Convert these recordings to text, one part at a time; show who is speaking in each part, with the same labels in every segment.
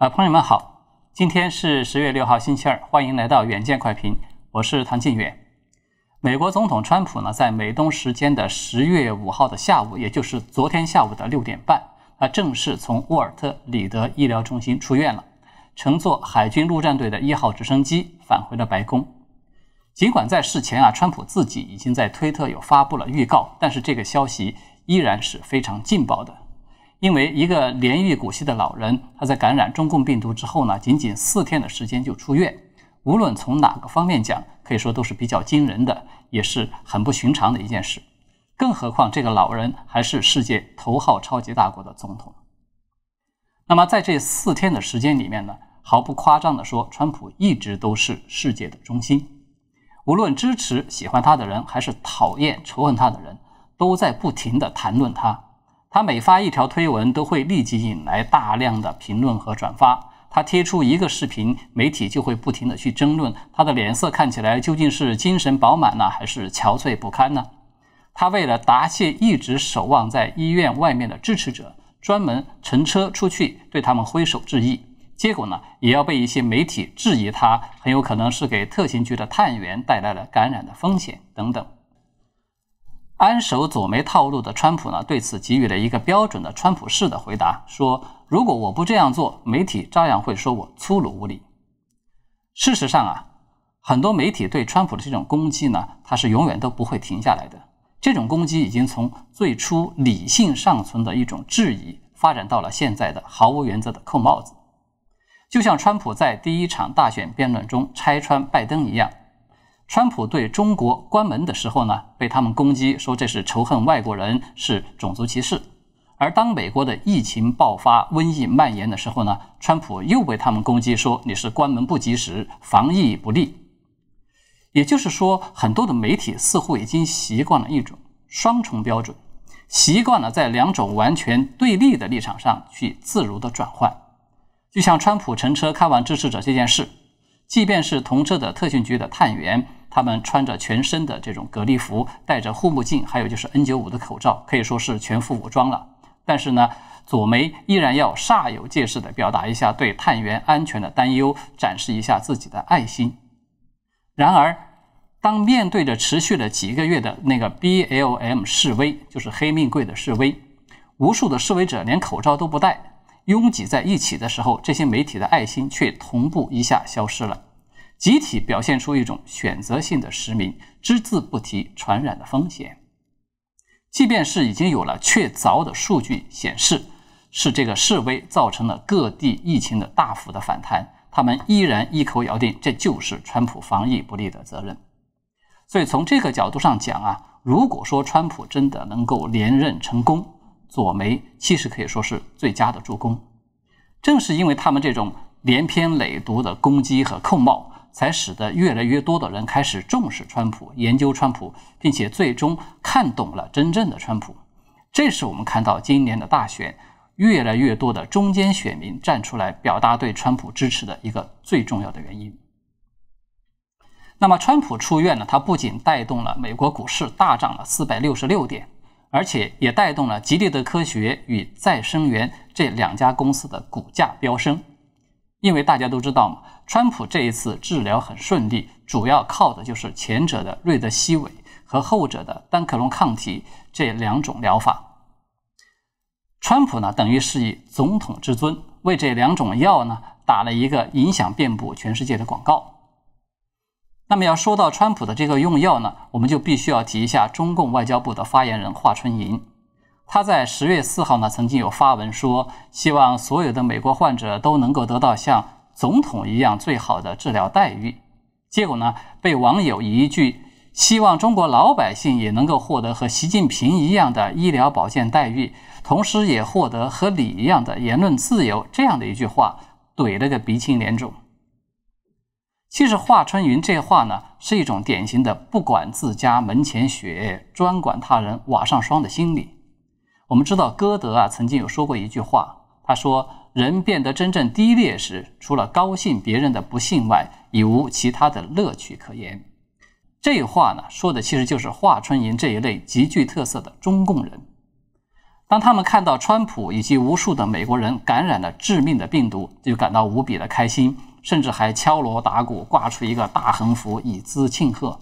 Speaker 1: 啊，朋友们好，今天是十月六号，星期二，欢迎来到远见快评，我是唐晋远。美国总统川普呢，在美东时间的十月五号的下午，也就是昨天下午的六点半，他正式从沃尔特里德医疗中心出院了，乘坐海军陆战队的一号直升机返回了白宫。尽管在事前啊，川普自己已经在推特有发布了预告，但是这个消息依然是非常劲爆的。因为一个年逾古稀的老人，他在感染中共病毒之后呢，仅仅四天的时间就出院。无论从哪个方面讲，可以说都是比较惊人的，也是很不寻常的一件事。更何况这个老人还是世界头号超级大国的总统。那么在这四天的时间里面呢，毫不夸张地说，川普一直都是世界的中心。无论支持、喜欢他的人，还是讨厌、仇恨他的人，都在不停地谈论他。他每发一条推文，都会立即引来大量的评论和转发。他贴出一个视频，媒体就会不停的去争论他的脸色看起来究竟是精神饱满呢，还是憔悴不堪呢？他为了答谢一直守望在医院外面的支持者，专门乘车出去对他们挥手致意。结果呢，也要被一些媒体质疑他很有可能是给特勤局的探员带来了感染的风险等等。安守左媒套路的川普呢，对此给予了一个标准的川普式的回答，说：“如果我不这样做，媒体照样会说我粗鲁无礼。”事实上啊，很多媒体对川普的这种攻击呢，它是永远都不会停下来的。这种攻击已经从最初理性尚存的一种质疑，发展到了现在的毫无原则的扣帽子。就像川普在第一场大选辩论中拆穿拜登一样。川普对中国关门的时候呢，被他们攻击说这是仇恨外国人，是种族歧视；而当美国的疫情爆发、瘟疫蔓延的时候呢，川普又被他们攻击说你是关门不及时、防疫不力。也就是说，很多的媒体似乎已经习惯了一种双重标准，习惯了在两种完全对立的立场上去自如的转换。就像川普乘车看望支持者这件事，即便是同车的特训局的探员。他们穿着全身的这种隔离服，戴着护目镜，还有就是 N95 的口罩，可以说是全副武装了。但是呢，左媒依然要煞有介事地表达一下对探员安全的担忧，展示一下自己的爱心。然而，当面对着持续了几个月的那个 BLM 示威，就是黑命贵的示威，无数的示威者连口罩都不戴，拥挤在一起的时候，这些媒体的爱心却同步一下消失了。集体表现出一种选择性的实名，只字不提传染的风险。即便是已经有了确凿的数据显示，是这个示威造成了各地疫情的大幅的反弹，他们依然一口咬定这就是川普防疫不力的责任。所以从这个角度上讲啊，如果说川普真的能够连任成功，左媒其实可以说是最佳的助攻。正是因为他们这种连篇累牍的攻击和控冒。才使得越来越多的人开始重视川普，研究川普，并且最终看懂了真正的川普。这是我们看到今年的大选，越来越多的中间选民站出来表达对川普支持的一个最重要的原因。那么，川普出院呢？他不仅带动了美国股市大涨了四百六十六点，而且也带动了吉利德科学与再生元这两家公司的股价飙升。因为大家都知道嘛，川普这一次治疗很顺利，主要靠的就是前者的瑞德西韦和后者的单克隆抗体这两种疗法。川普呢，等于是以总统之尊为这两种药呢打了一个影响遍布全世界的广告。那么要说到川普的这个用药呢，我们就必须要提一下中共外交部的发言人华春莹。他在十月四号呢，曾经有发文说，希望所有的美国患者都能够得到像总统一样最好的治疗待遇。结果呢，被网友一句“希望中国老百姓也能够获得和习近平一样的医疗保健待遇，同时也获得和你一样的言论自由”这样的一句话，怼了个鼻青脸肿。其实华春莹这话呢，是一种典型的不管自家门前雪，专管他人瓦上霜的心理。我们知道，歌德啊曾经有说过一句话，他说：“人变得真正低劣时，除了高兴别人的不幸外，已无其他的乐趣可言。”这话呢，说的其实就是华春莹这一类极具特色的中共人。当他们看到川普以及无数的美国人感染了致命的病毒，就感到无比的开心，甚至还敲锣打鼓，挂出一个大横幅以资庆贺。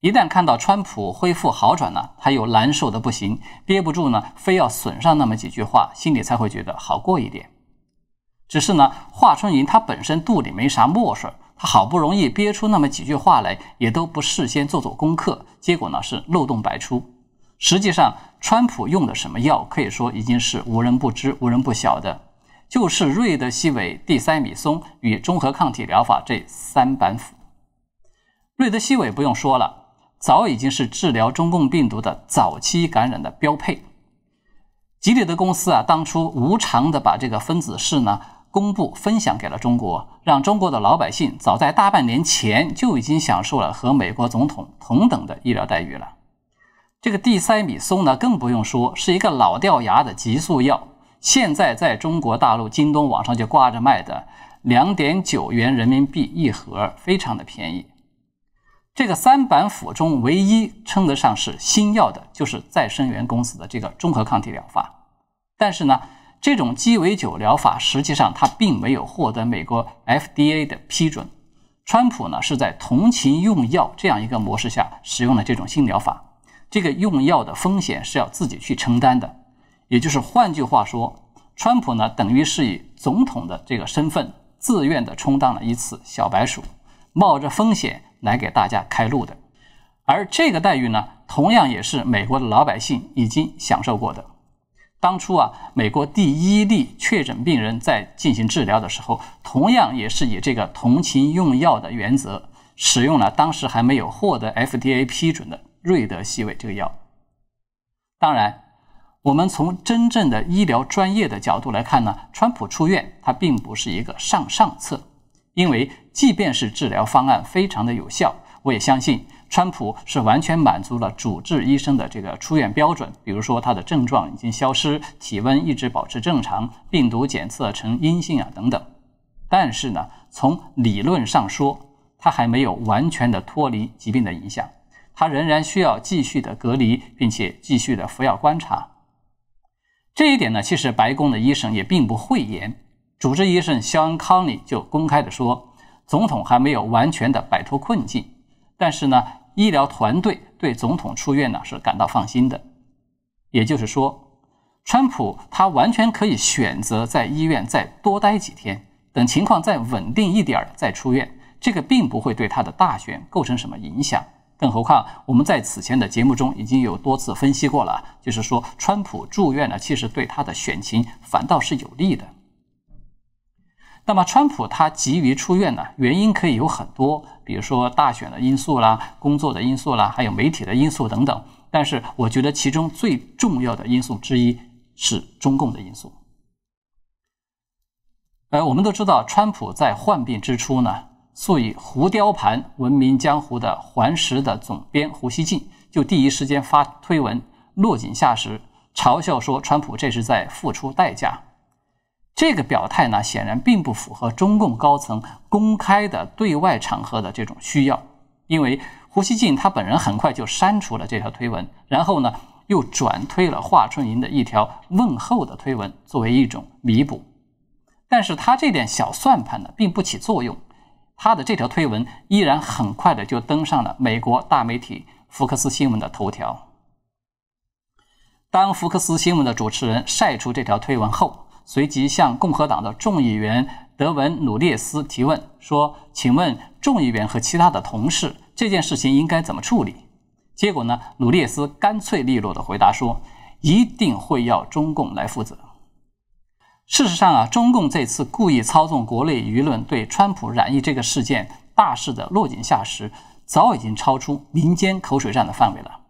Speaker 1: 一旦看到川普恢复好转了，他又难受的不行，憋不住呢，非要损上那么几句话，心里才会觉得好过一点。只是呢，华春莹她本身肚里没啥墨水，她好不容易憋出那么几句话来，也都不事先做做功课，结果呢是漏洞百出。实际上，川普用的什么药，可以说已经是无人不知、无人不晓的，就是瑞德西韦、地塞米松与综合抗体疗法这三板斧。瑞德西韦不用说了，早已经是治疗中共病毒的早期感染的标配。吉利德公司啊，当初无偿的把这个分子式呢公布分享给了中国，让中国的老百姓早在大半年前就已经享受了和美国总统同等的医疗待遇了。这个地塞米松呢，更不用说，是一个老掉牙的激素药。现在在中国大陆京东网上就挂着卖的，两点九元人民币一盒，非常的便宜。这个三板斧中唯一称得上是新药的，就是再生元公司的这个综合抗体疗法。但是呢，这种鸡尾酒疗法实际上它并没有获得美国 FDA 的批准。川普呢是在同情用药这样一个模式下使用了这种新疗法。这个用药的风险是要自己去承担的，也就是换句话说，川普呢等于是以总统的这个身份自愿的充当了一次小白鼠，冒着风险来给大家开路的。而这个待遇呢，同样也是美国的老百姓已经享受过的。当初啊，美国第一例确诊病人在进行治疗的时候，同样也是以这个同情用药的原则，使用了当时还没有获得 FDA 批准的。瑞德西韦这个药，当然，我们从真正的医疗专业的角度来看呢，川普出院他并不是一个上上策，因为即便是治疗方案非常的有效，我也相信川普是完全满足了主治医生的这个出院标准，比如说他的症状已经消失，体温一直保持正常，病毒检测呈阴性啊等等。但是呢，从理论上说，他还没有完全的脱离疾病的影响。他仍然需要继续的隔离，并且继续的服药观察。这一点呢，其实白宫的医生也并不讳言。主治医生肖恩·康里就公开的说，总统还没有完全的摆脱困境，但是呢，医疗团队对总统出院呢是感到放心的。也就是说，川普他完全可以选择在医院再多待几天，等情况再稳定一点再出院，这个并不会对他的大选构成什么影响。更何况，我们在此前的节目中已经有多次分析过了，就是说，川普住院呢，其实对他的选情反倒是有利的。那么，川普他急于出院呢，原因可以有很多，比如说大选的因素啦、工作的因素啦，还有媒体的因素等等。但是，我觉得其中最重要的因素之一是中共的因素。呃，我们都知道，川普在患病之初呢。素以胡雕盘闻名江湖的环时的总编胡锡进，就第一时间发推文落井下石，嘲笑说川普这是在付出代价。这个表态呢，显然并不符合中共高层公开的对外场合的这种需要。因为胡锡进他本人很快就删除了这条推文，然后呢又转推了华春莹的一条问候的推文，作为一种弥补。但是他这点小算盘呢，并不起作用。他的这条推文依然很快的就登上了美国大媒体福克斯新闻的头条。当福克斯新闻的主持人晒出这条推文后，随即向共和党的众议员德文·努列斯提问说：“请问众议员和其他的同事，这件事情应该怎么处理？”结果呢，努列斯干脆利落的回答说：“一定会要中共来负责。”事实上啊，中共这次故意操纵国内舆论，对川普染疫这个事件大势的落井下石，早已经超出民间口水战的范围了。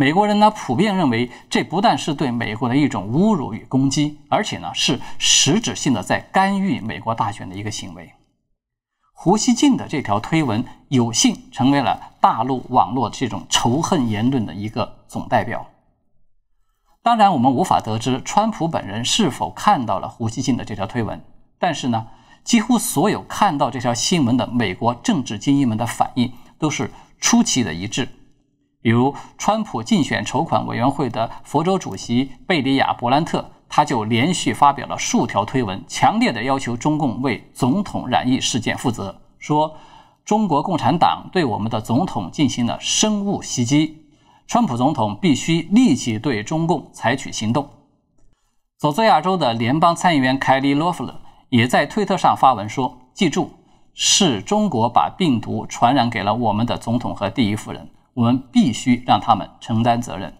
Speaker 1: 美国人呢，普遍认为这不但是对美国的一种侮辱与攻击，而且呢，是实质性的在干预美国大选的一个行为。胡锡进的这条推文，有幸成为了大陆网络这种仇恨言论的一个总代表。当然，我们无法得知川普本人是否看到了胡锡进的这条推文。但是呢，几乎所有看到这条新闻的美国政治精英们的反应都是出奇的一致。比如，川普竞选筹款委员会的佛州主席贝里亚·伯兰特，他就连续发表了数条推文，强烈的要求中共为总统染疫事件负责，说中国共产党对我们的总统进行了生物袭击，川普总统必须立即对中共采取行动。佐治亚州的联邦参议员凯利·罗弗勒也在推特上发文说：“记住，是中国把病毒传染给了我们的总统和第一夫人。”我们必须让他们承担责任。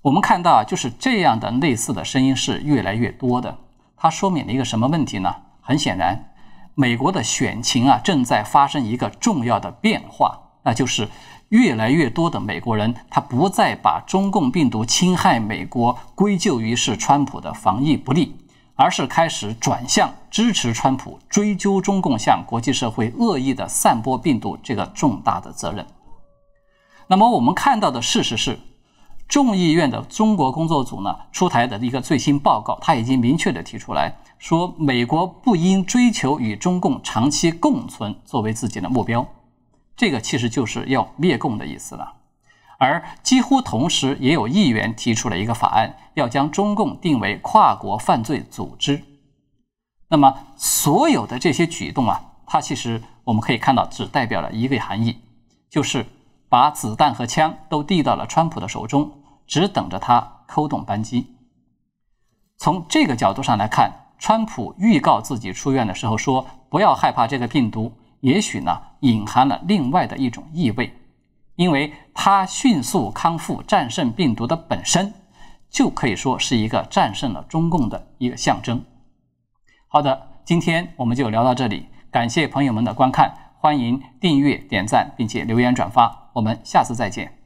Speaker 1: 我们看到啊，就是这样的类似的声音是越来越多的。它说明了一个什么问题呢？很显然，美国的选情啊正在发生一个重要的变化，那就是越来越多的美国人他不再把中共病毒侵害美国归咎于是川普的防疫不力。而是开始转向支持川普，追究中共向国际社会恶意的散播病毒这个重大的责任。那么我们看到的事实是，众议院的中国工作组呢出台的一个最新报告，他已经明确的提出来说，美国不应追求与中共长期共存作为自己的目标，这个其实就是要灭共的意思了。而几乎同时，也有议员提出了一个法案，要将中共定为跨国犯罪组织。那么所有的这些举动啊，它其实我们可以看到，只代表了一个含义，就是。把子弹和枪都递到了川普的手中，只等着他扣动扳机。从这个角度上来看，川普预告自己出院的时候说：“不要害怕这个病毒”，也许呢隐含了另外的一种意味，因为他迅速康复、战胜病毒的本身，就可以说是一个战胜了中共的一个象征。好的，今天我们就聊到这里，感谢朋友们的观看。欢迎订阅、点赞，并且留言转发。我们下次再见。